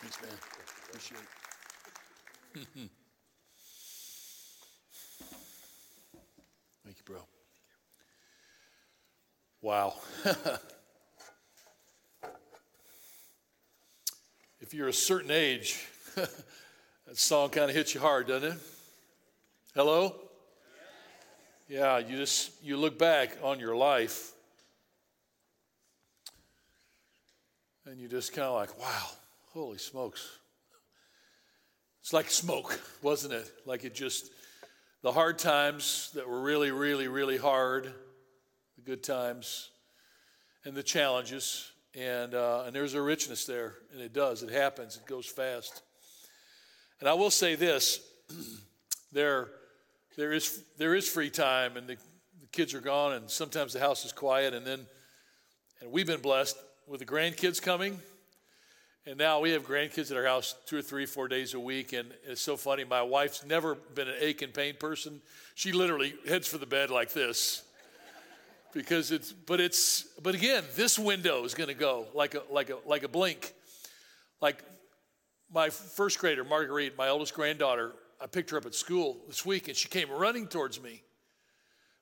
Thanks, man. Appreciate it. Thank you, bro. Wow. if you're a certain age, that song kind of hits you hard, doesn't it? Hello? Yeah, you just you look back on your life and you just kind of like, wow, holy smokes. It's like smoke, wasn't it? Like it just the hard times that were really, really, really hard, the good times, and the challenges. And, uh, and there's a richness there, and it does. It happens. It goes fast. And I will say this: there, there is there is free time, and the, the kids are gone, and sometimes the house is quiet, and then, and we've been blessed with the grandkids coming. And now we have grandkids at our house two or three, four days a week. And it's so funny. My wife's never been an ache and pain person. She literally heads for the bed like this. Because it's, but it's, but again, this window is going to go like a, like a, like a blink. Like my first grader, Marguerite, my oldest granddaughter, I picked her up at school this week and she came running towards me,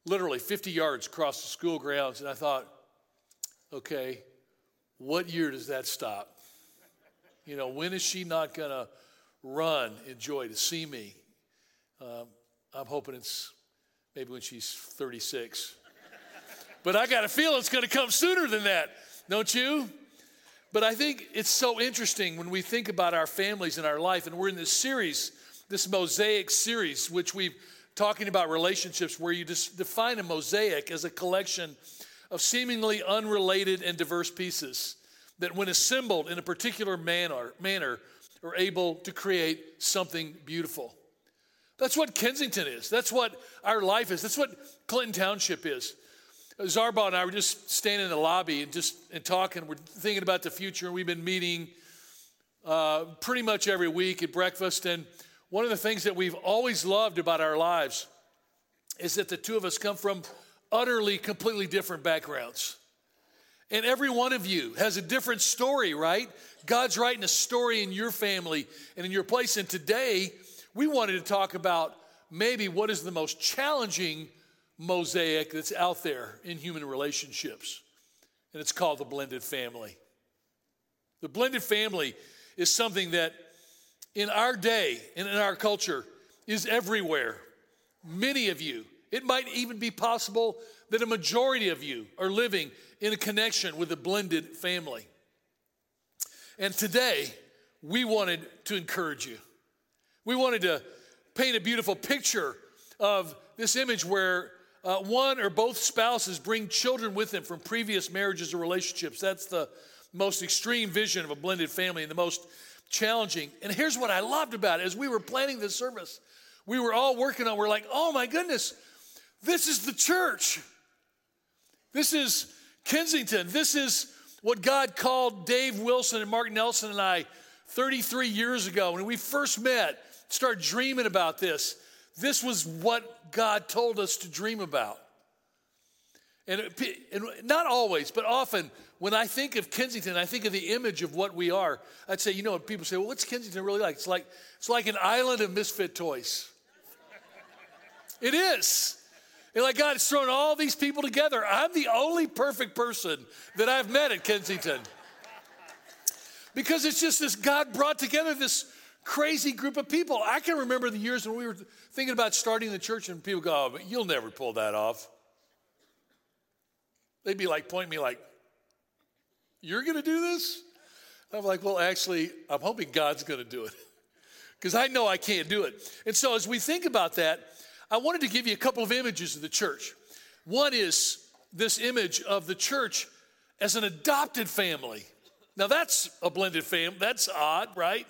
literally 50 yards across the school grounds. And I thought, okay, what year does that stop? You know, when is she not going to run in joy to see me? Um, I'm hoping it's maybe when she's 36. but I got a feel it's going to come sooner than that, don't you? But I think it's so interesting when we think about our families and our life, and we're in this series, this mosaic series, which we've talking about relationships, where you just define a mosaic as a collection of seemingly unrelated and diverse pieces that, when assembled in a particular manner, manner, are able to create something beautiful. That's what Kensington is. That's what our life is. That's what Clinton Township is. Zarba and I were just standing in the lobby and just and talking. We're thinking about the future. And we've been meeting uh, pretty much every week at breakfast. And one of the things that we've always loved about our lives is that the two of us come from utterly, completely different backgrounds. And every one of you has a different story, right? God's writing a story in your family and in your place. And today, we wanted to talk about maybe what is the most challenging mosaic that's out there in human relationships. And it's called the blended family. The blended family is something that in our day and in our culture is everywhere. Many of you, it might even be possible that a majority of you are living in a connection with a blended family. And today, we wanted to encourage you. We wanted to paint a beautiful picture of this image where uh, one or both spouses bring children with them from previous marriages or relationships. That's the most extreme vision of a blended family and the most challenging. And here's what I loved about it as we were planning this service, we were all working on, we're like, oh my goodness, this is the church. This is Kensington. This is what God called Dave Wilson and Mark Nelson and I 33 years ago when we first met, started dreaming about this. This was what God told us to dream about. And, it, and not always, but often, when I think of Kensington, I think of the image of what we are. I'd say, you know, people say, well, what's Kensington really like? It's like, it's like an island of misfit toys. it is. And like God has thrown all these people together. I'm the only perfect person that I've met at Kensington. Because it's just this God brought together this crazy group of people. I can remember the years when we were thinking about starting the church, and people go, oh, You'll never pull that off. They'd be like, point me like, You're going to do this? I'm like, Well, actually, I'm hoping God's going to do it because I know I can't do it. And so as we think about that, I wanted to give you a couple of images of the church. One is this image of the church as an adopted family. Now, that's a blended family. That's odd, right?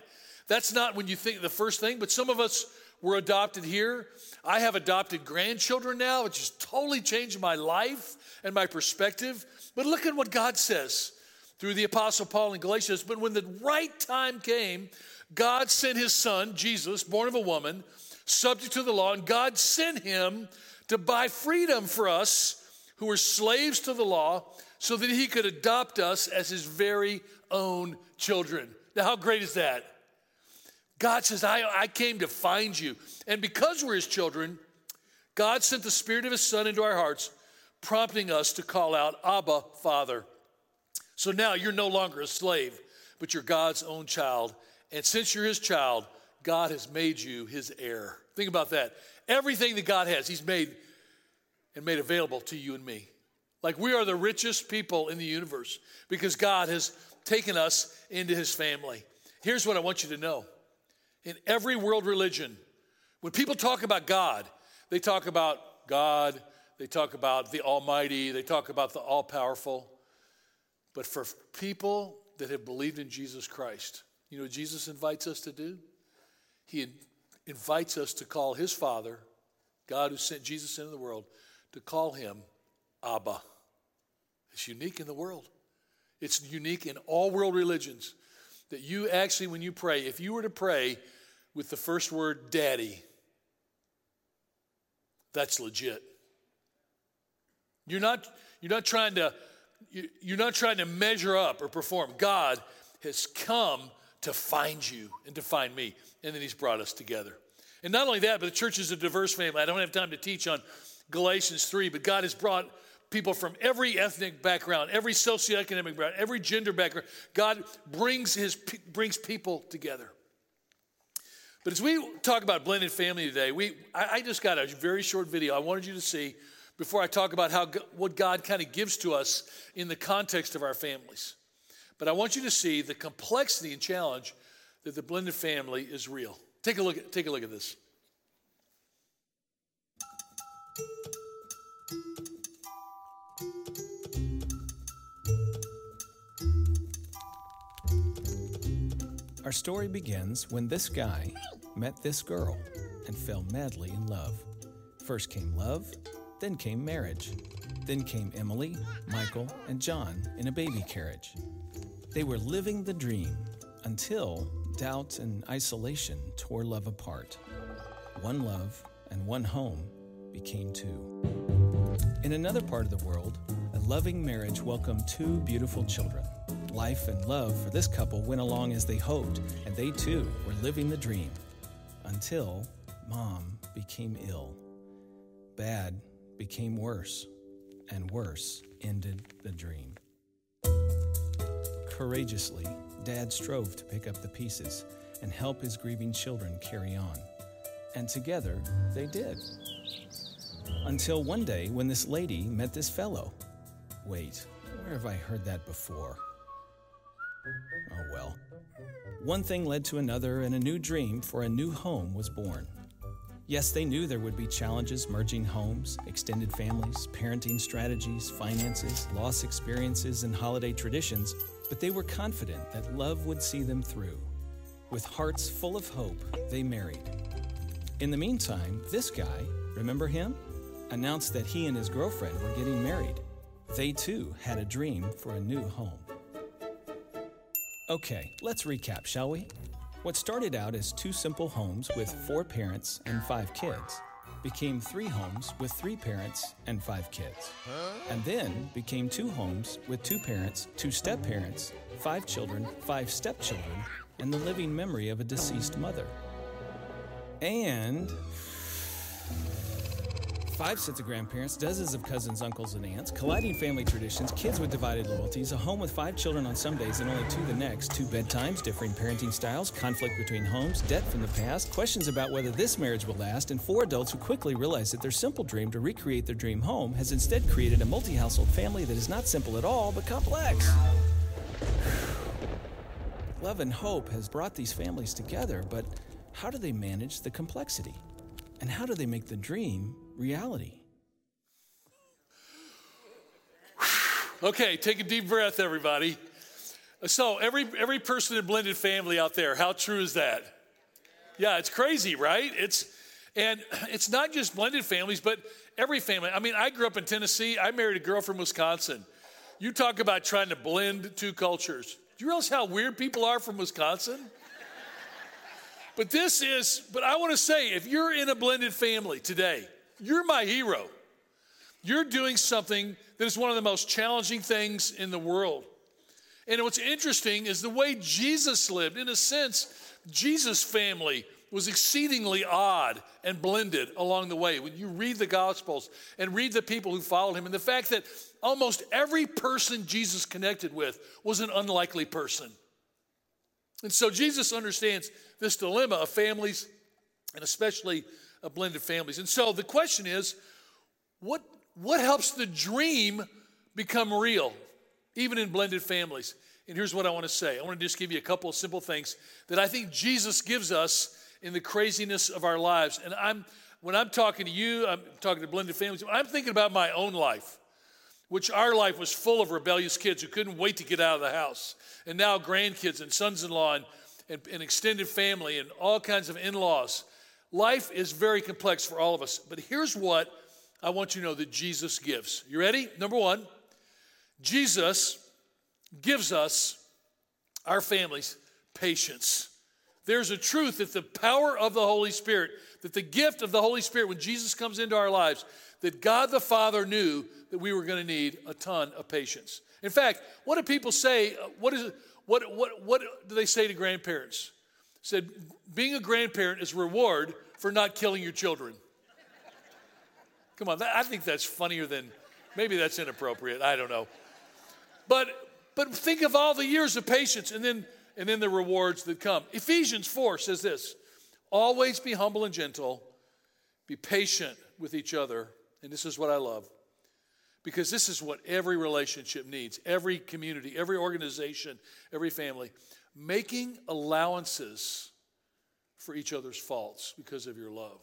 That's not when you think the first thing, but some of us were adopted here. I have adopted grandchildren now, which has totally changed my life and my perspective. But look at what God says through the Apostle Paul in Galatians. But when the right time came, God sent his son, Jesus, born of a woman, subject to the law, and God sent him to buy freedom for us who were slaves to the law so that he could adopt us as his very own children. Now, how great is that? God says, I, I came to find you. And because we're his children, God sent the Spirit of his Son into our hearts, prompting us to call out, Abba, Father. So now you're no longer a slave, but you're God's own child. And since you're his child, God has made you his heir. Think about that. Everything that God has, he's made and made available to you and me. Like we are the richest people in the universe because God has taken us into his family. Here's what I want you to know in every world religion, when people talk about God, they talk about God, they talk about the Almighty, they talk about the All Powerful. But for people that have believed in Jesus Christ, you know Jesus invites us to do? He invites us to call his Father, God who sent Jesus into the world, to call him Abba. It's unique in the world. It's unique in all world religions that you actually, when you pray, if you were to pray with the first word daddy, that's legit. You're not, you're not trying to you're not trying to measure up or perform. God has come to find you and to find me. And then he's brought us together. And not only that, but the church is a diverse family. I don't have time to teach on Galatians 3, but God has brought people from every ethnic background, every socioeconomic background, every gender background. God brings his brings people together. But as we talk about blended family today, we I, I just got a very short video I wanted you to see before I talk about how what God kind of gives to us in the context of our families. But I want you to see the complexity and challenge that the blended family is real. Take a look at, take a look at this. Our story begins when this guy met this girl and fell madly in love. First came love, then came marriage. Then came Emily, Michael, and John in a baby carriage. They were living the dream until doubt and isolation tore love apart. One love and one home became two. In another part of the world, a loving marriage welcomed two beautiful children. Life and love for this couple went along as they hoped, and they too were living the dream. Until mom became ill. Bad became worse, and worse ended the dream. Courageously, Dad strove to pick up the pieces and help his grieving children carry on. And together, they did. Until one day when this lady met this fellow. Wait, where have I heard that before? Oh well. One thing led to another, and a new dream for a new home was born. Yes, they knew there would be challenges merging homes, extended families, parenting strategies, finances, loss experiences, and holiday traditions, but they were confident that love would see them through. With hearts full of hope, they married. In the meantime, this guy, remember him? Announced that he and his girlfriend were getting married. They too had a dream for a new home. Okay, let's recap, shall we? What started out as two simple homes with four parents and five kids became three homes with three parents and five kids. And then became two homes with two parents, two step parents, five children, five stepchildren, and the living memory of a deceased mother. And Five sets of grandparents, dozens of cousins, uncles, and aunts, colliding family traditions, kids with divided loyalties, a home with five children on some days and only two the next, two bedtimes, differing parenting styles, conflict between homes, debt from the past, questions about whether this marriage will last, and four adults who quickly realize that their simple dream to recreate their dream home has instead created a multi household family that is not simple at all, but complex. Love and hope has brought these families together, but how do they manage the complexity? And how do they make the dream reality. Okay, take a deep breath, everybody. Uh, so, every, every person in blended family out there, how true is that? Yeah, it's crazy, right? It's and it's not just blended families, but every family. I mean, I grew up in Tennessee. I married a girl from Wisconsin. You talk about trying to blend two cultures. Do you realize how weird people are from Wisconsin? but this is, but I want to say, if you're in a blended family today, you're my hero. You're doing something that is one of the most challenging things in the world. And what's interesting is the way Jesus lived. In a sense, Jesus' family was exceedingly odd and blended along the way. When you read the Gospels and read the people who followed him, and the fact that almost every person Jesus connected with was an unlikely person. And so Jesus understands this dilemma of families and especially blended families. And so the question is what, what helps the dream become real, even in blended families? And here's what I want to say I want to just give you a couple of simple things that I think Jesus gives us in the craziness of our lives. And I'm when I'm talking to you, I'm talking to blended families, I'm thinking about my own life, which our life was full of rebellious kids who couldn't wait to get out of the house. And now grandkids and sons-in-law and, and, and extended family and all kinds of in-laws. Life is very complex for all of us. But here's what I want you to know that Jesus gives. You ready? Number one, Jesus gives us, our families, patience. There's a truth that the power of the Holy Spirit, that the gift of the Holy Spirit, when Jesus comes into our lives, that God the Father knew that we were going to need a ton of patience. In fact, what do people say? Uh, what is it? What, what, what do they say to grandparents? Said, being a grandparent is a reward for not killing your children. Come on, I think that's funnier than, maybe that's inappropriate. I don't know. But, but think of all the years of patience and then and then the rewards that come. Ephesians 4 says this Always be humble and gentle, be patient with each other. And this is what I love because this is what every relationship needs, every community, every organization, every family. Making allowances for each other's faults because of your love.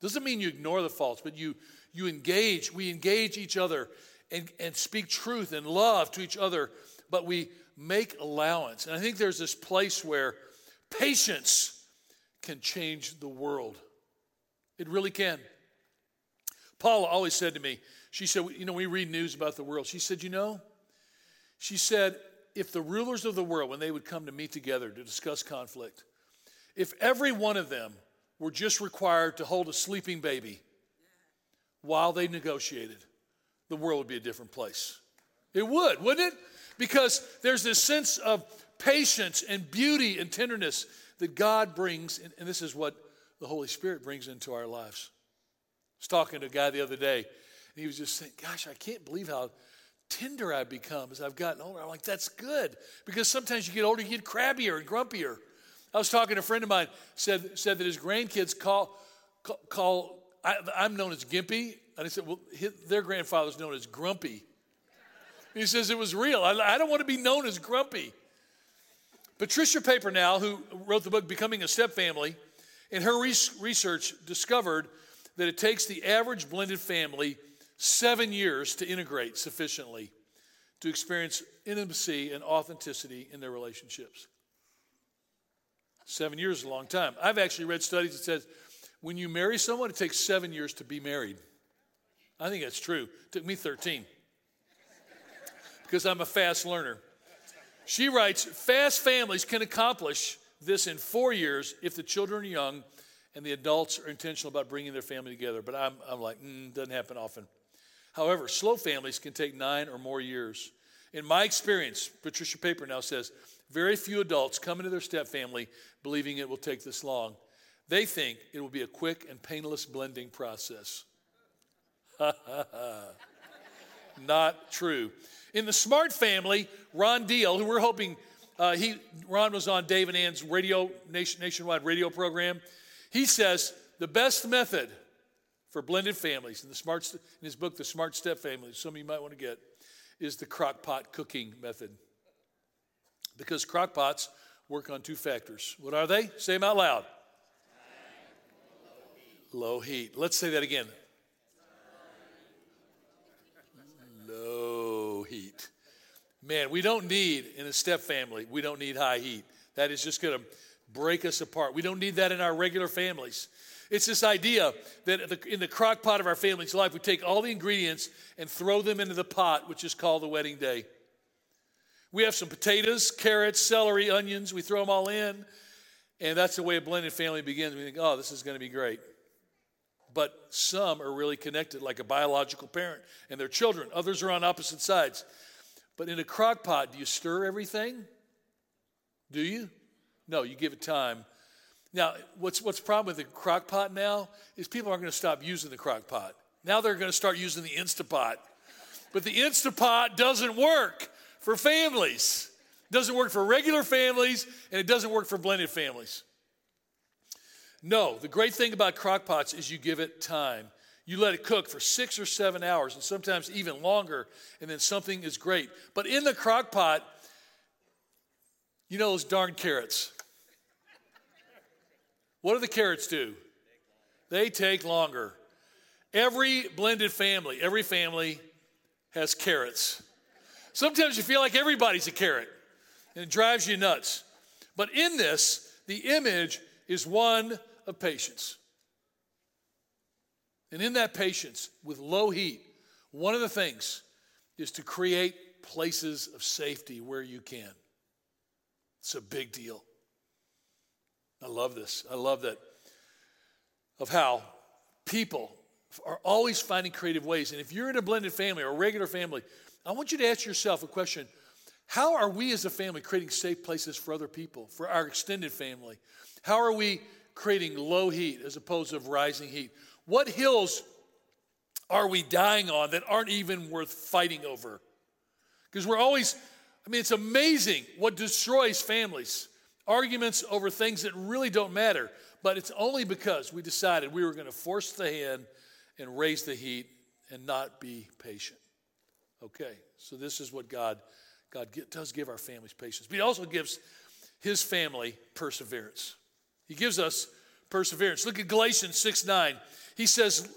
Doesn't mean you ignore the faults, but you, you engage, we engage each other and, and speak truth and love to each other, but we make allowance. And I think there's this place where patience can change the world. It really can. Paula always said to me, she said, you know, we read news about the world. She said, you know, she said, if the rulers of the world, when they would come to meet together to discuss conflict, if every one of them were just required to hold a sleeping baby while they negotiated, the world would be a different place. It would, wouldn't it? because there's this sense of patience and beauty and tenderness that God brings, and, this is what the Holy Spirit brings into our lives. I was talking to a guy the other day, and he was just saying, Gosh, I can't believe how tender I've become as I've gotten older. I'm like, That's good, because sometimes you get older, you get crabbier and grumpier. I was talking to a friend of mine, said, said that his grandkids call, call, call I, am known as Gimpy, and I said, Well, his, their grandfather's known as Grumpy. He says it was real. I, I don't want to be known as grumpy. Patricia Papernow, who wrote the book Becoming a Step Family, in her research discovered that it takes the average blended family seven years to integrate sufficiently to experience intimacy and authenticity in their relationships. Seven years is a long time. I've actually read studies that says when you marry someone, it takes seven years to be married. I think that's true. It took me 13 because I'm a fast learner. She writes Fast families can accomplish this in four years if the children are young and the adults are intentional about bringing their family together. But I'm, I'm like, mm, doesn't happen often. However, slow families can take nine or more years. In my experience, Patricia Papernow says, very few adults come into their step family believing it will take this long. They think it will be a quick and painless blending process. Not true. In the Smart family, Ron Deal, who we're hoping, uh, he Ron was on Dave and Ann's radio nation, nationwide radio program. He says the best method for blended families in the smart in his book, The Smart Step Family, some of you might want to get, is the crock pot cooking method. Because crock pots work on two factors. What are they? Say them out loud. Low heat. Let's say that again. Low heat. Man, we don't need, in a step family, we don't need high heat. That is just going to break us apart. We don't need that in our regular families. It's this idea that in the crock pot of our family's life, we take all the ingredients and throw them into the pot, which is called the wedding day. We have some potatoes, carrots, celery, onions. We throw them all in, and that's the way a blended family begins. We think, oh, this is going to be great. but some are really connected, like a biological parent and their children. Others are on opposite sides. But in a crock pot, do you stir everything? Do you? No, you give it time. Now, what's what's the problem with the crock pot now is people aren't going to stop using the crock pot. Now they're going to start using the Instapot. But the Instapot doesn't work for families. It doesn't work for regular families, and it doesn't work for blended families. No, the great thing about crock pots is you give it time. You let it cook for six or seven hours, and sometimes even longer, and then something is great. But in the crock pot, you know those darn carrots. What do the carrots do? They take longer. Every blended family, every family has carrots. Sometimes you feel like everybody's a carrot, and it drives you nuts. But in this, the image is one of patience. And in that patience, with low heat, one of the things is to create places of safety where you can. It's a big deal. I love this. I love that of how people are always finding creative ways. And if you're in a blended family or a regular family, I want you to ask yourself a question How are we as a family creating safe places for other people, for our extended family? How are we creating low heat as opposed to rising heat? What hills are we dying on that aren't even worth fighting over? Because we're always, I mean, it's amazing what destroys families arguments over things that really don't matter. But it's only because we decided we were going to force the hand and raise the heat and not be patient. Okay, so this is what God God does give our families patience. But He also gives His family perseverance. He gives us perseverance. Look at Galatians 6 9. He says,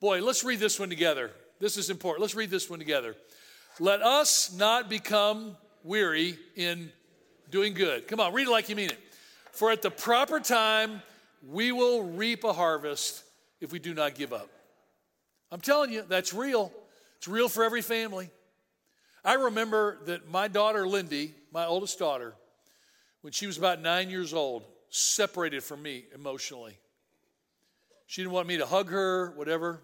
Boy, let's read this one together. This is important. Let's read this one together. Let us not become weary in doing good. Come on, read it like you mean it. For at the proper time, we will reap a harvest if we do not give up. I'm telling you, that's real. It's real for every family. I remember that my daughter, Lindy, my oldest daughter, when she was about nine years old, separated from me emotionally. She didn't want me to hug her, whatever.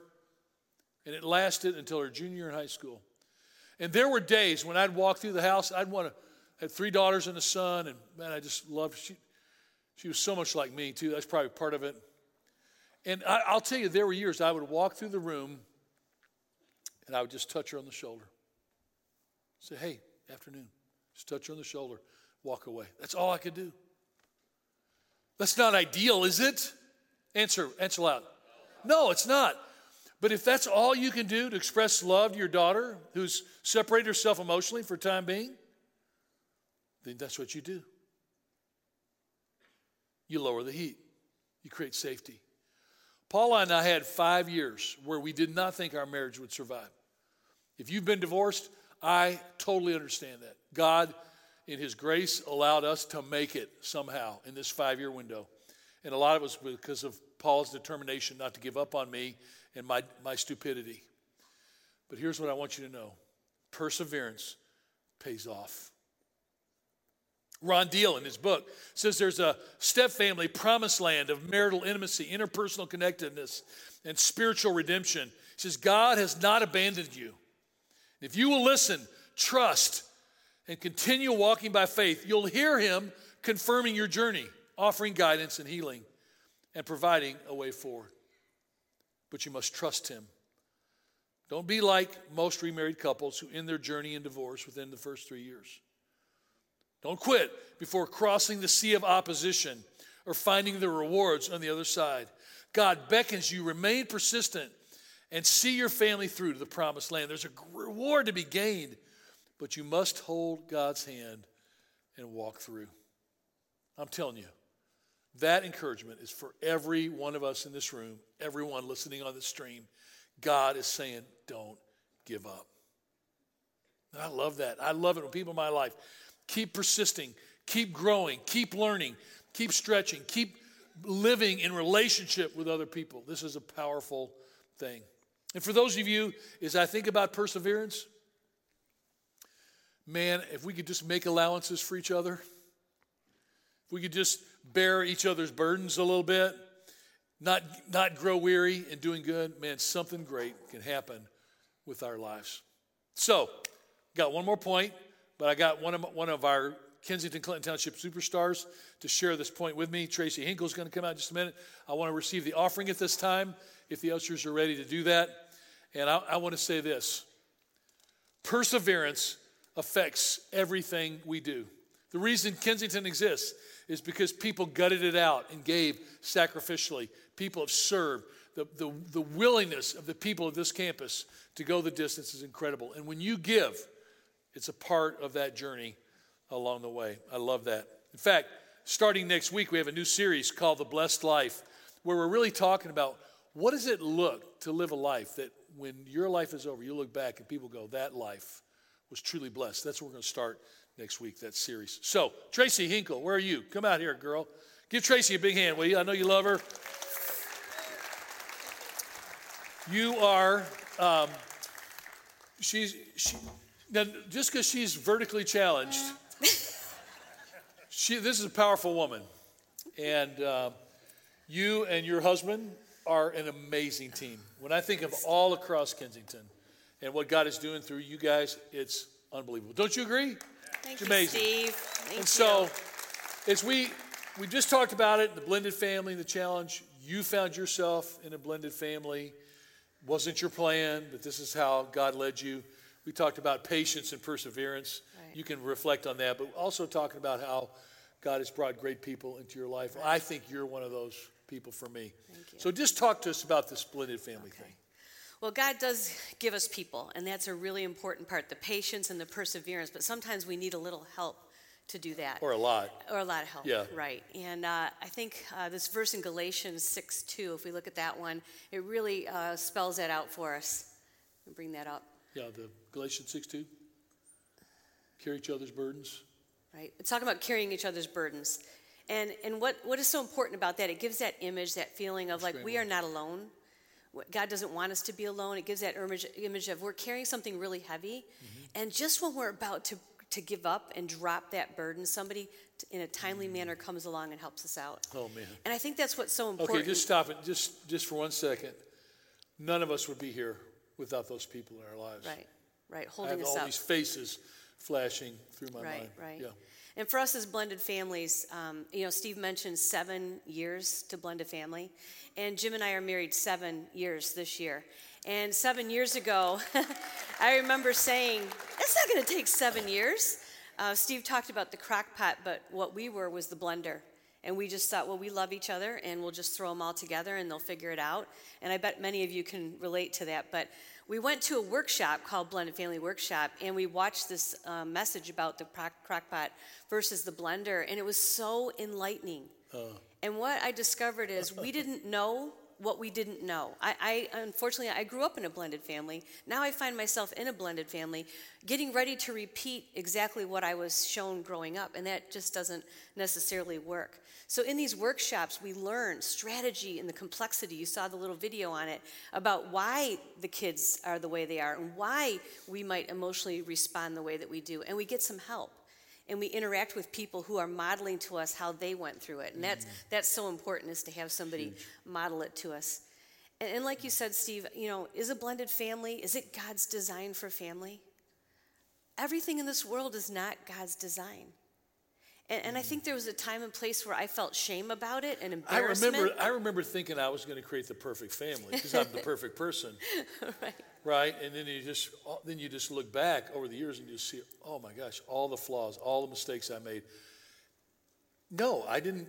And it lasted until her junior year in high school. And there were days when I'd walk through the house, I'd want to had three daughters and a son, and man, I just loved she. She was so much like me too. That's probably part of it. And I, will tell you, there were years I would walk through the room, and I would just touch her on the shoulder. Say, "Hey, afternoon." Just touch her on the shoulder, walk away. That's all I could do. That's not ideal, is it? Answer, answer loud. No, it's not. But if that's all you can do to express love to your daughter who's separated herself emotionally for time being, then that's what you do. You lower the heat, you create safety. Paula and I had five years where we did not think our marriage would survive. If you've been divorced, I totally understand that. God, in His grace, allowed us to make it somehow in this five year window. And a lot of it was because of Paul's determination not to give up on me and my, my stupidity. But here's what I want you to know perseverance pays off. Ron Deal, in his book, says there's a step family promised land of marital intimacy, interpersonal connectedness, and spiritual redemption. He says, God has not abandoned you. If you will listen, trust, and continue walking by faith, you'll hear him confirming your journey, offering guidance and healing, and providing a way forward. But you must trust him. Don't be like most remarried couples who end their journey in divorce within the first three years. Don't quit before crossing the sea of opposition or finding the rewards on the other side. God beckons you, remain persistent, and see your family through to the promised land. There's a reward to be gained, but you must hold God's hand and walk through. I'm telling you, that encouragement is for every one of us in this room, everyone listening on the stream. God is saying, don't give up. And I love that. I love it when people in my life Keep persisting, keep growing, keep learning, keep stretching, keep living in relationship with other people. This is a powerful thing. And for those of you, as I think about perseverance, man, if we could just make allowances for each other, if we could just bear each other's burdens a little bit, not, not grow weary in doing good, man, something great can happen with our lives. So, got one more point, but I got one of, one of our Kensington Clinton Township superstars to share this point with me. Tracy Hinkle is going to come out in just a minute. I want to receive the offering at this time if the ushers are ready to do that. And I, I want to say this perseverance affects everything we do. The reason Kensington exists is because people gutted it out and gave sacrificially. People have served. The, the, the willingness of the people of this campus to go the distance is incredible. And when you give, it's a part of that journey along the way. I love that. In fact, starting next week, we have a new series called The Blessed Life, where we're really talking about what does it look to live a life that when your life is over, you look back and people go, that life was truly blessed. That's what we're going to start next week, that series. So, Tracy Hinkle, where are you? Come out here, girl. Give Tracy a big hand, will you? I know you love her. You are, um, she's, she, now, just because she's vertically challenged, she, this is a powerful woman. And uh, you and your husband are an amazing team. When I think of all across Kensington and what God is doing through you guys, it's unbelievable. Don't you agree? Thank it's you, amazing. Steve. Thank and you. so, as we we just talked about it, the blended family, the challenge. You found yourself in a blended family. Wasn't your plan, but this is how God led you. We talked about patience and perseverance. Right. You can reflect on that, but also talking about how God has brought great people into your life. I think you're one of those people for me. Thank you. So just talk to us about the blended family thing. Well, God does give us people, and that's a really important part the patience and the perseverance. But sometimes we need a little help to do that. Or a lot. Or a lot of help. Yeah. Right. And uh, I think uh, this verse in Galatians 6 2, if we look at that one, it really uh, spells that out for us. Bring that up. Yeah, the Galatians 6 2. Carry each other's burdens. right? It's talking about carrying each other's burdens. And, and what, what is so important about that? It gives that image, that feeling of like we are not alone. God doesn't want us to be alone. It gives that image, image of we're carrying something really heavy. Mm-hmm. And just when we're about to, to give up and drop that burden, somebody t- in a timely mm. manner comes along and helps us out. Oh, man. And I think that's what's so important. Okay, just stop it. Just, just for one second. None of us would be here without those people in our lives. Right, right, Holding I have us all up. these faces flashing through my Right, mind. right. Yeah. And for us as blended families, um, you know, Steve mentioned seven years to blend a family. And Jim and I are married seven years this year. And seven years ago, I remember saying, it's not going to take seven years. Uh, Steve talked about the crock pot, but what we were was the blender. And we just thought, well, we love each other and we'll just throw them all together and they'll figure it out. And I bet many of you can relate to that. But we went to a workshop called Blended Family Workshop and we watched this uh, message about the crock, crock pot versus the blender. And it was so enlightening. And what I discovered is we didn't know what we didn't know. I, I unfortunately I grew up in a blended family. Now I find myself in a blended family, getting ready to repeat exactly what I was shown growing up, and that just doesn't necessarily work. So in these workshops, we learn strategy and the complexity. You saw the little video on it about why the kids are the way they are and why we might emotionally respond the way that we do, and we get some help and we interact with people who are modeling to us how they went through it. And that's mm-hmm. that's so important is to have somebody model it to us. And, and like you said steve you know is a blended family is it god's design for family? Everything in this world is not god's design and, and i think there was a time and place where i felt shame about it and I embarrassment remember, I remember thinking I was going to create the perfect family because I'm the perfect person, right right? And then you just, uh, then you just look back over the years and you see, oh my gosh, all the flaws, all the mistakes I made. No, I didn't.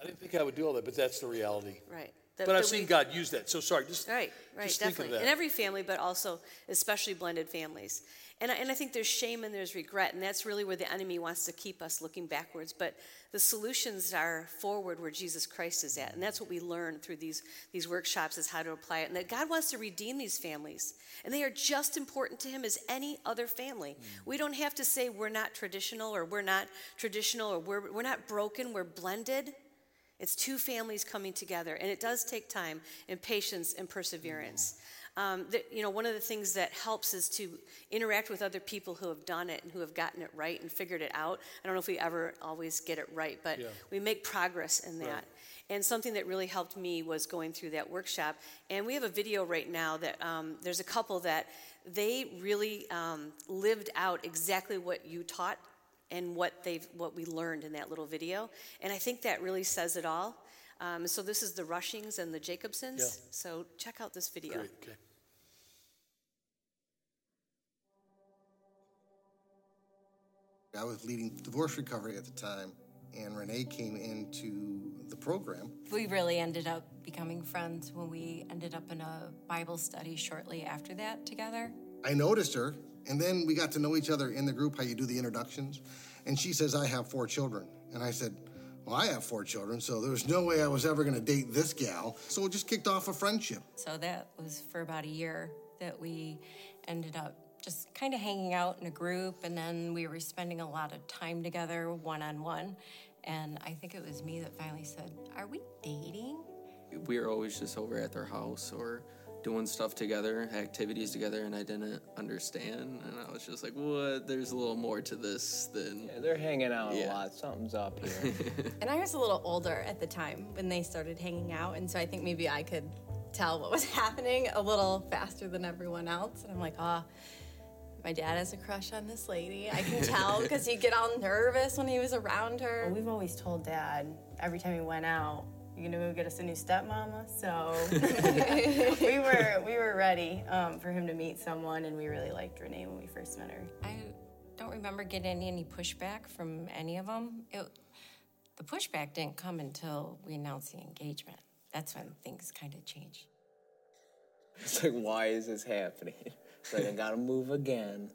I didn't think I would do all that, but that's the reality. right That- But I've seen God use that. So sorry, just Right, right, just think of definitely. that. In every family, but also especially blended families. And I, and I think there's shame and there's regret, and that's really where the enemy wants to keep us looking backwards. But the solutions are forward where Jesus Christ is at, and that's what we learn through these, these workshops is how to apply it. And that God wants to redeem these families, and they are just important to Him as any other family. Mm. We don't have to say we're not traditional or we're not traditional or we're, we're not broken, we're blended. It's two families coming together, and it does take time and patience and perseverance. Um, that, you know, one of the things that helps is to interact with other people who have done it and who have gotten it right and figured it out. I don't know if we ever always get it right, but Yeah. we make progress in that. And something that really helped me was going through that workshop. And we have a video right now that um, there's a couple that they really um, lived out exactly what you taught and what they've what we learned in that little video. And I think that really says it all. Um, so this is the Rushings and the Jacobsons. Yeah. So check out this video. Great, okay. I was leading divorce recovery at the time, and Renee came into the program. We really ended up becoming friends when we ended up in a Bible study shortly after that together. I noticed her, and then we got to know each other in the group, how you do the introductions. And she says, I have four children. And I said, Well, I have four children, so there was no way I was ever going to date this gal. So it just kicked off a friendship. So that was for about a year that we ended up just kind of hanging out in a group, and then we were spending a lot of time together one on one. And I think it was me that finally said, Are we dating? we were always just over at their house or doing stuff together, activities together, and I didn't understand. And I was just like, what? There's a little more to this than. Yeah, they're hanging out Yeah. a lot. Something's up here. And I was a little older at the time when they started hanging out, and so I think maybe I could tell what was happening a little faster than everyone else. And I'm like, ah, my dad has a crush on this lady. I can tell because he'd get all nervous when he was around her. We've always told dad every time he went out, you gonna go get us a new stepmama. So we were we were ready um, for him to meet someone, and we really liked Renee when we first met her. I don't remember getting any pushback from any of them. It, the pushback didn't come until we announced the engagement. That's when things kind of changed. it's like, why is this happening? It's like, I gotta move again.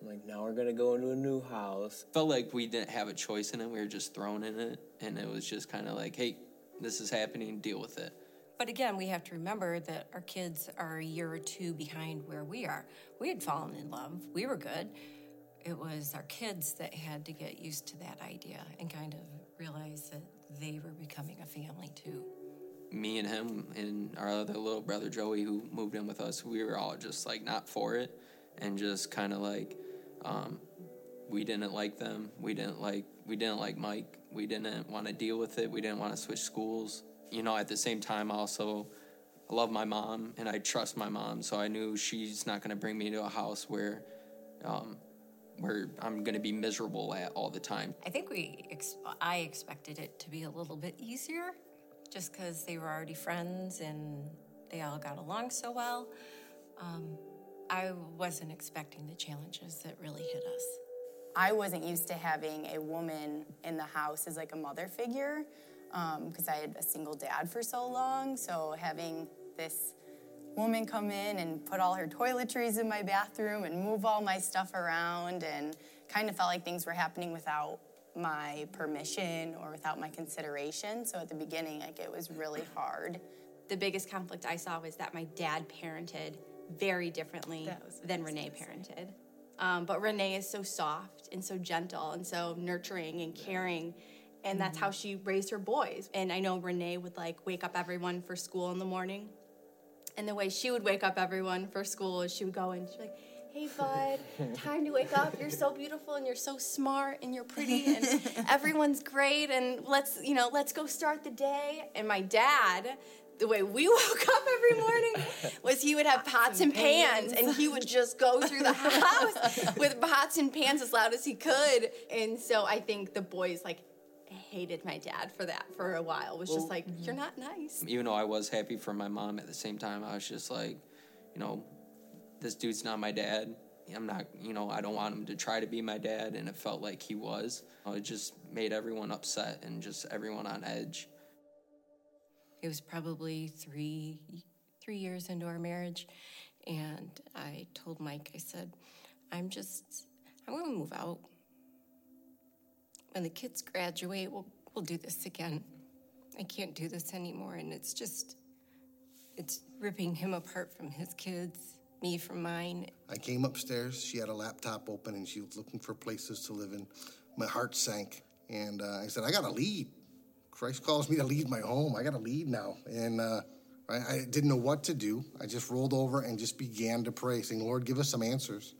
I'm like, now we're gonna go into a new house. Felt like we didn't have a choice in it. We were just thrown in it. And it was just kind of like, hey, this is happening, deal with it. But again, we have to remember that our kids are a year or two behind where we are. We had fallen in love, we were good. It was our kids that had to get used to that idea and kind of realize that they were becoming a family too. me and him and our other little brother Joey, who moved in with us, we were all just like not for it, and just kind of like, um, we didn't like them. We didn't like we didn't like Mike. We didn't want to deal with it. We didn't want to switch schools. You know, at the same time, I also, I love my mom and I trust my mom, so I knew she's not going to bring me to a house where, um, where I'm going to be miserable at all the time. I think we, ex- I expected it to be a little bit easier just because they were already friends and they all got along so well. Um, I wasn't expecting the challenges that really hit us. I wasn't used to having a woman in the house as like a mother figure um, because I had a single dad for so long. So having this woman come in and put all her toiletries in my bathroom and move all my stuff around and kind of felt like things were happening without my permission or without my consideration. So at the beginning, like it was really hard. The biggest conflict I saw was that my dad parented very differently than Renee parented. Um, but Renee is so soft and so gentle and so nurturing and caring. And that's how she raised her boys. And I know Renee would like wake up everyone for school in the morning. And the way she would wake up everyone for school is she would go in, she'd be like, Hey, bud, time to wake up. You're so beautiful and you're so smart and you're pretty and everyone's great. And let's, you know, let's go start the day. And my dad, the way we woke up every morning was he would have pots and pans and he would just go through the house with pots and pans as loud as he could. And so I think the boys like hated my dad for that for a while. Was just like, mm-hmm. you're not nice. even though I was happy for my mom at the same time, I was just like, you know, this dude's not my dad. I'm not, you know, I don't want him to try to be my dad, and it felt like he was. It just made everyone upset and just everyone on edge. It was probably three three years into our marriage, and I told Mike, I said, "I'm just, I'm going to move out. When the kids graduate, we'll we'll do this again. I can't do this anymore, and it's just, it's ripping him apart from his kids, me from mine. I came upstairs. She had a laptop open and she was looking for places to live in. My heart sank. And uh, I said, I got to lead. Christ calls me to lead my home. I got to lead now. And uh, Right? I didn't know what to do. I just rolled over and just began to pray, saying, Lord, give us some answers.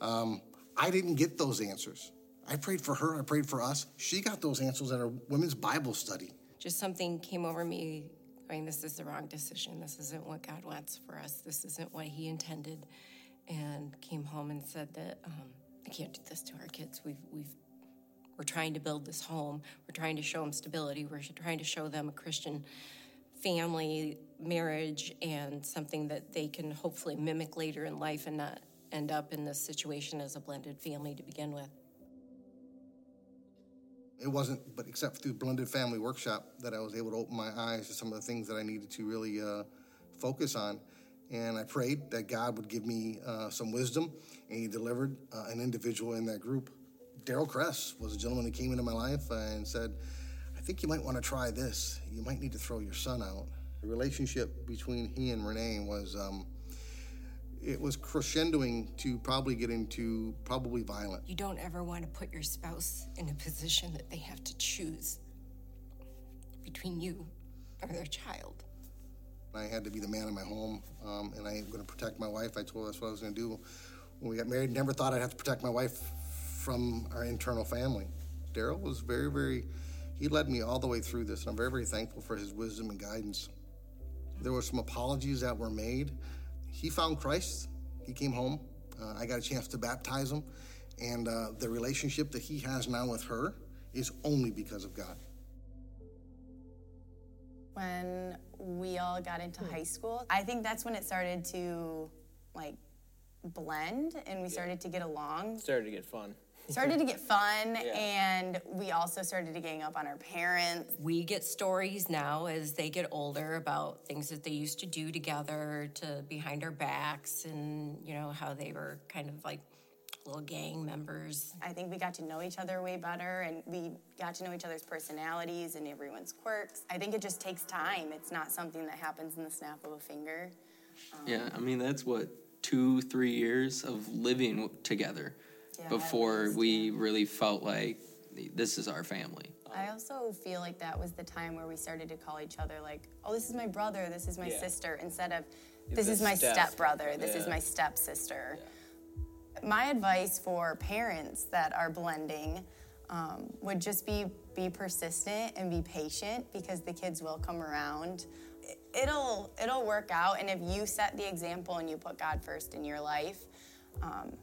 Um, I didn't get those answers. I prayed for her, I prayed for us. She got those answers at our women's Bible study. Just something came over me going, This is the wrong decision. This isn't what God wants for us. This isn't what He intended. And came home and said that um, I can't do this to our kids. We've, we've, we're trying to build this home. We're trying to show them stability. We're trying to show them a Christian family, marriage, and something that they can hopefully mimic later in life and not end up in this situation as a blended family to begin with. It wasn't, but except through Blended Family Workshop, that I was able to open my eyes to some of the things that I needed to really uh, focus on. And I prayed that God would give me uh, some wisdom, and He delivered uh, an individual in that group. Daryl Kress was a gentleman who came into my life and said, I think you might want to try this. You might need to throw your son out. The relationship between he and Renee was, um, it was crescendoing to probably get into probably violent. You don't ever want to put your spouse in a position that they have to choose between you or their child. I had to be the man in my home, um, and I'm going to protect my wife. I told her that's what I was going to do. When we got married, never thought I'd have to protect my wife from our internal family. Daryl was very, very, he led me all the way through this, and I'm very, very thankful for his wisdom and guidance. There were some apologies that were made. He found Christ. He came home. Uh, I got a chance to baptize him, and uh, the relationship that he has now with her is only because of God. When we all got into high school, I think that's when it started to like blend and we started to get along. Started to get fun. Started to get fun Yeah. and we also started to gang up on our parents. We get stories now as they get older about things that they used to do together to behind our backs and, you know, how they were kind of like little gang members. I think we got to know each other way better and we got to know each other's personalities and everyone's quirks. I think it just takes time. It's not something that happens in the snap of a finger. Yeah, I mean that's what two, three years of living together Yeah, before least, we really felt like this is our family. I also feel like that was the time where we started to call each other like, "Oh, this is my brother. This is my Yeah. sister," instead of "This The is my step. stepbrother. This is my stepsister." My advice for parents that are blending um, would just be be persistent and be patient because the kids will come around. It- It'll it'll work out, and if you set the example and you put God first in your life, um,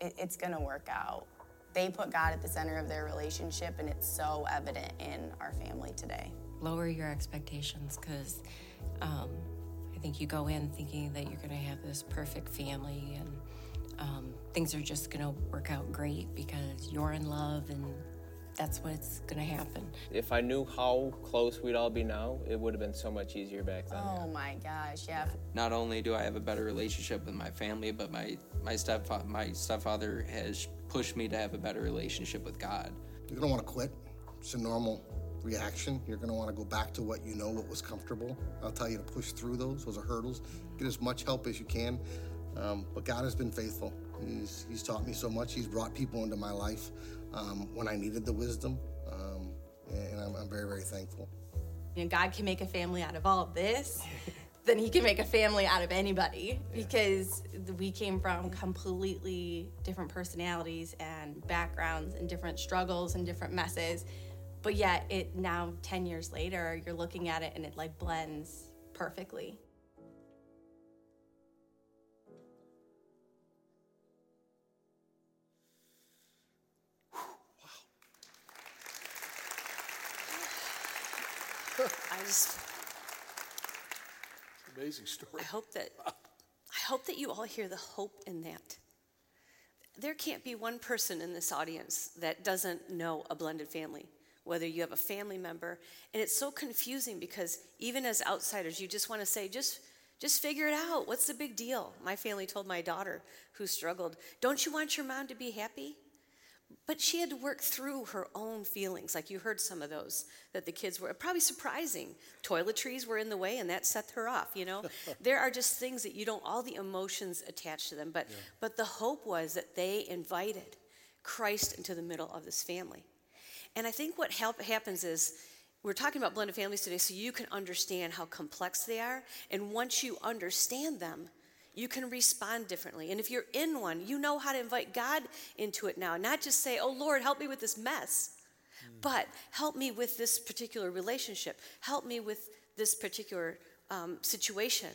it, it's gonna work out. They put God at the center of their relationship, and it's so evident in our family today. Lower your expectations because um, I think you go in thinking that you're going to have this perfect family and um, things are just going to work out great because you're in love and that's what's going to happen. If I knew how close we'd all be now, it would have been so much easier back then. Oh my gosh, yeah. Not only do I have a better relationship with my family, but my my stepfather my stepfather has pushed me to have a better relationship with God. You're gonna want to quit. It's a normal reaction. You're gonna want to go back to what you know, what was comfortable. I'll tell you to push through those. Those are hurdles. Get as much help as you can. Um, but God has been faithful. He's He's taught me so much. He's brought people into my life um, when I needed the wisdom, um, and I'm, I'm very very thankful. you know, God can make a family out of all of this, then He can make a family out of anybody because we came from completely different personalities and backgrounds and different struggles and different messes. But yet, it now, 10 years later, you're looking at it and it like blends perfectly. I just Amazing story. I hope that I hope that you all hear the hope in that. There can't be one person in this audience that doesn't know a blended family, whether you have a family member, and it's so confusing because even as outsiders, you just want to say, just just figure it out. What's the big deal? My family told my daughter who struggled, "Don't you want your mom to be happy?" But she had to work through her own feelings. Like you heard some of those that the kids were probably surprising. Toiletries were in the way and that set her off, you know? there are just things that you don't all the emotions attached to them. But but the hope was that they invited Christ into the middle of this family. And I think what help happens is we're talking about blended families today so you can understand how complex they are. And once you understand them, you can respond differently. And if you're in one, you know how to invite God into it now. Not just say, oh Lord, help me with this mess, mm. but help me with this particular relationship. Help me with this particular um, situation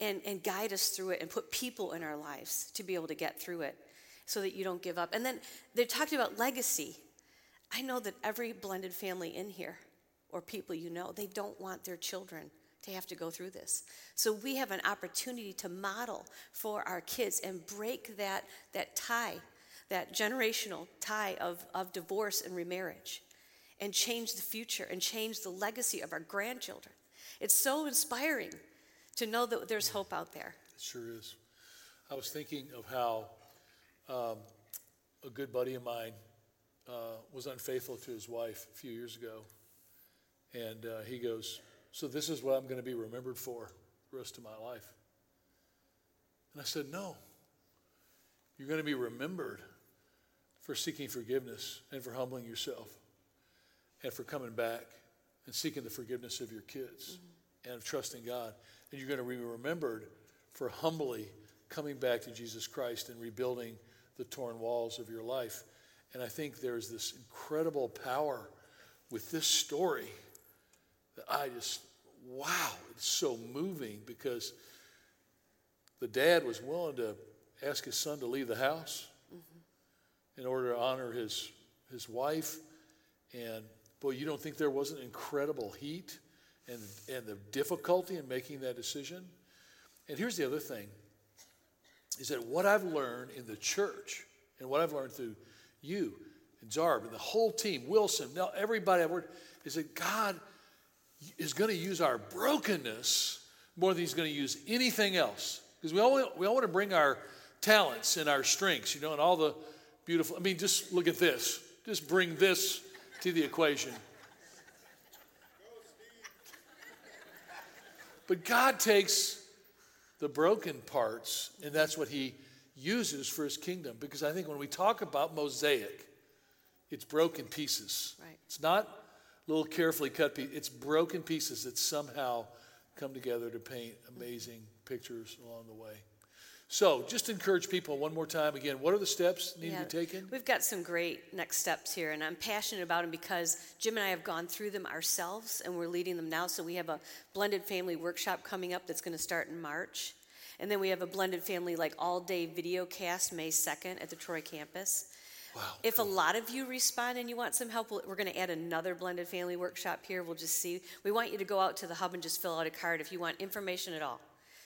and, and guide us through it and put people in our lives to be able to get through it so that you don't give up. And then they talked about legacy. I know that every blended family in here or people you know, they don't want their children to have to go through this. So we have an opportunity to model for our kids and break that, that tie, that generational tie of, of divorce and remarriage, and change the future and change the legacy of our grandchildren. It's so inspiring to know that there's hope out there. It sure is. I was thinking of how um, a good buddy of mine uh, was unfaithful to his wife a few years ago. And uh, he goes, So this is what I'm going to be remembered for the rest of my life. And I said, No. You're going to be remembered for seeking forgiveness and for humbling yourself and for coming back and seeking the forgiveness of your kids mm-hmm. and of trusting God. And you're going to be remembered for humbly coming back to Jesus Christ and rebuilding the torn walls of your life. And I think there's this incredible power with this story that I just, wow, it's so moving because the dad was willing to ask his son to leave the house mm-hmm. in order to honor his, his wife. And boy, you don't think there wasn't incredible heat and, and the difficulty in making that decision? And here's the other thing is that what I've learned in the church and what I've learned through you and Zarb and the whole team, Wilson, now everybody I've worked, is that God is going to use our brokenness more than he's going to use anything else. Because we all, we all want to bring our talents and our strengths, you know, and all the beautiful. I mean, just look at this. Just bring this to the equation. But God takes the broken parts, and that's what he uses for his kingdom. Because I think when we talk about mosaic, it's broken pieces. Right. It's not little carefully cut pieces. It's broken pieces that somehow come together to paint amazing pictures along the way. So, just encourage people one more time again. What are the steps need yeah, to be taken? We've got some great next steps here, and I'm passionate about them because Jim and I have gone through them ourselves, and we're leading them now. So, we have a blended family workshop coming up that's going to start in March. And then we have a blended family, like all day video cast May 2nd at the Troy campus. Wow, if cool. a lot of you respond and you want some help, we're going to add another blended family workshop here. We'll just see. We want you to go out to the hub and just fill out a card if you want information at all.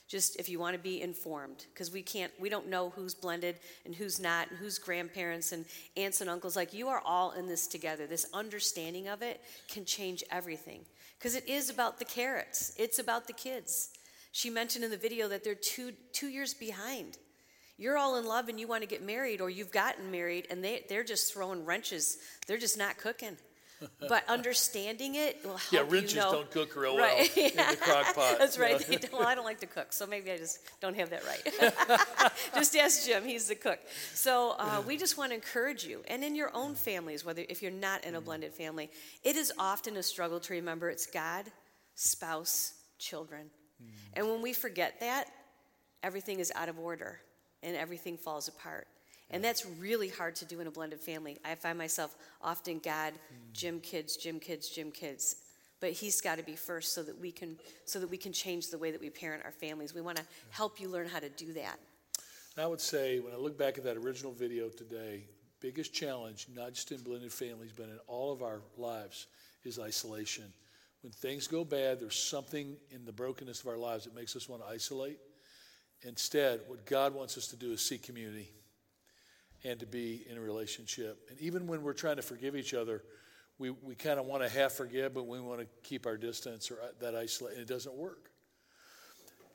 Just if you want to be informed, because we can't, we don't know who's blended and who's not, and who's grandparents and aunts and uncles. Like you are all in this together. This understanding of it can change everything, because it is about the carrots. It's about the kids. She mentioned in the video that they're two two years behind you're all in love and you want to get married or you've gotten married and they, they're just throwing wrenches they're just not cooking but understanding it will help you. yeah wrenches you know. don't cook real well right. in the crock pot that's right well i don't like to cook so maybe i just don't have that right just ask jim he's the cook so uh, we just want to encourage you and in your own families whether if you're not in a blended family it is often a struggle to remember it's god spouse children mm. and when we forget that everything is out of order and everything falls apart. And that's really hard to do in a blended family. I find myself often God, Jim hmm. kids, Jim kids, Jim kids. But he's got to be first so that we can so that we can change the way that we parent our families. We want to help you learn how to do that. I would say when I look back at that original video today, biggest challenge, not just in blended families, but in all of our lives, is isolation. When things go bad, there's something in the brokenness of our lives that makes us want to isolate. Instead, what God wants us to do is seek community and to be in a relationship. And even when we're trying to forgive each other, we, we kind of want to half forgive, but we want to keep our distance or uh, that isolate, and it doesn't work.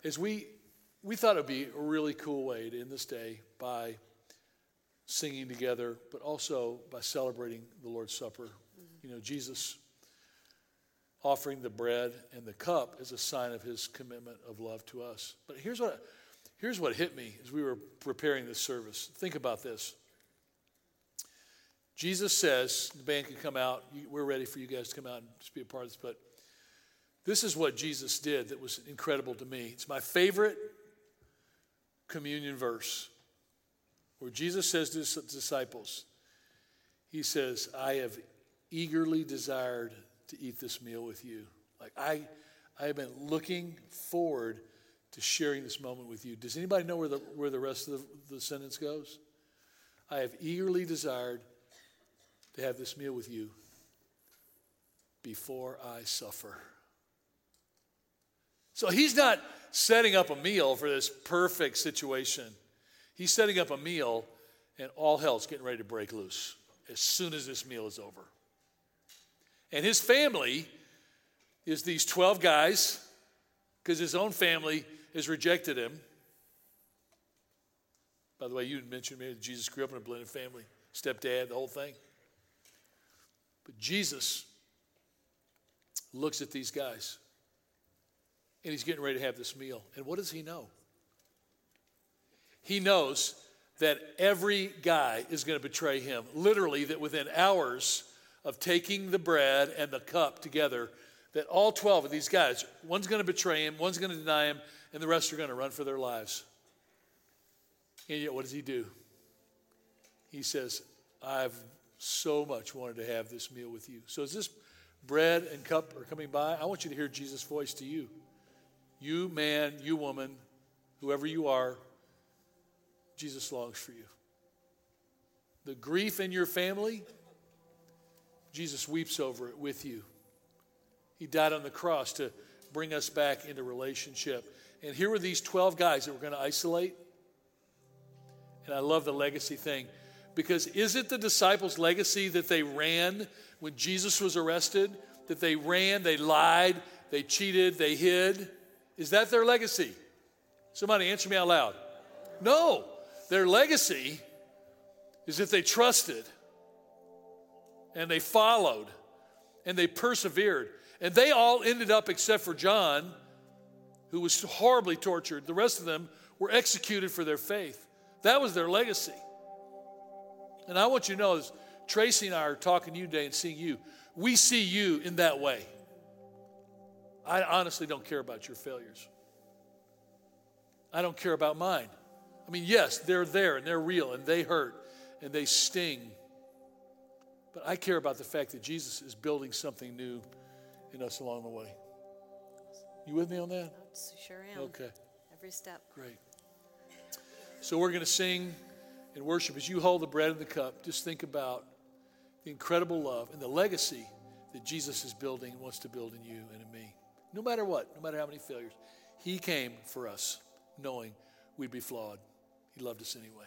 As we we thought it'd be a really cool way to end this day by singing together, but also by celebrating the Lord's Supper. Mm-hmm. You know, Jesus offering the bread and the cup as a sign of his commitment of love to us. But here's what Here's what hit me as we were preparing this service. Think about this Jesus says, the band can come out. We're ready for you guys to come out and just be a part of this. But this is what Jesus did that was incredible to me. It's my favorite communion verse where Jesus says to his disciples, He says, I have eagerly desired to eat this meal with you. Like, I, I have been looking forward to sharing this moment with you. Does anybody know where the, where the rest of the, the sentence goes? I have eagerly desired to have this meal with you before I suffer. So he's not setting up a meal for this perfect situation. He's setting up a meal, and all hell's getting ready to break loose as soon as this meal is over. And his family is these 12 guys, because his own family has rejected him. By the way, you mentioned maybe Jesus grew up in a blended family, stepdad, the whole thing. But Jesus looks at these guys and he's getting ready to have this meal. And what does he know? He knows that every guy is going to betray him. Literally, that within hours of taking the bread and the cup together, that all 12 of these guys, one's going to betray him, one's going to deny him, and the rest are going to run for their lives. And yet, what does he do? He says, I've so much wanted to have this meal with you. So, as this bread and cup are coming by, I want you to hear Jesus' voice to you. You, man, you, woman, whoever you are, Jesus longs for you. The grief in your family, Jesus weeps over it with you. He died on the cross to bring us back into relationship. And here were these 12 guys that were going to isolate. And I love the legacy thing because is it the disciples' legacy that they ran when Jesus was arrested? That they ran, they lied, they cheated, they hid? Is that their legacy? Somebody answer me out loud. No. Their legacy is that they trusted and they followed and they persevered. And they all ended up, except for John, who was horribly tortured. The rest of them were executed for their faith. That was their legacy. And I want you to know as Tracy and I are talking to you today and seeing you, we see you in that way. I honestly don't care about your failures. I don't care about mine. I mean, yes, they're there and they're real and they hurt and they sting. But I care about the fact that Jesus is building something new in us along the way. You with me on that? Sure am. Okay. Every step. Great. So we're going to sing and worship as you hold the bread and the cup. Just think about the incredible love and the legacy that Jesus is building and wants to build in you and in me. No matter what, no matter how many failures, He came for us knowing we'd be flawed. He loved us anyway.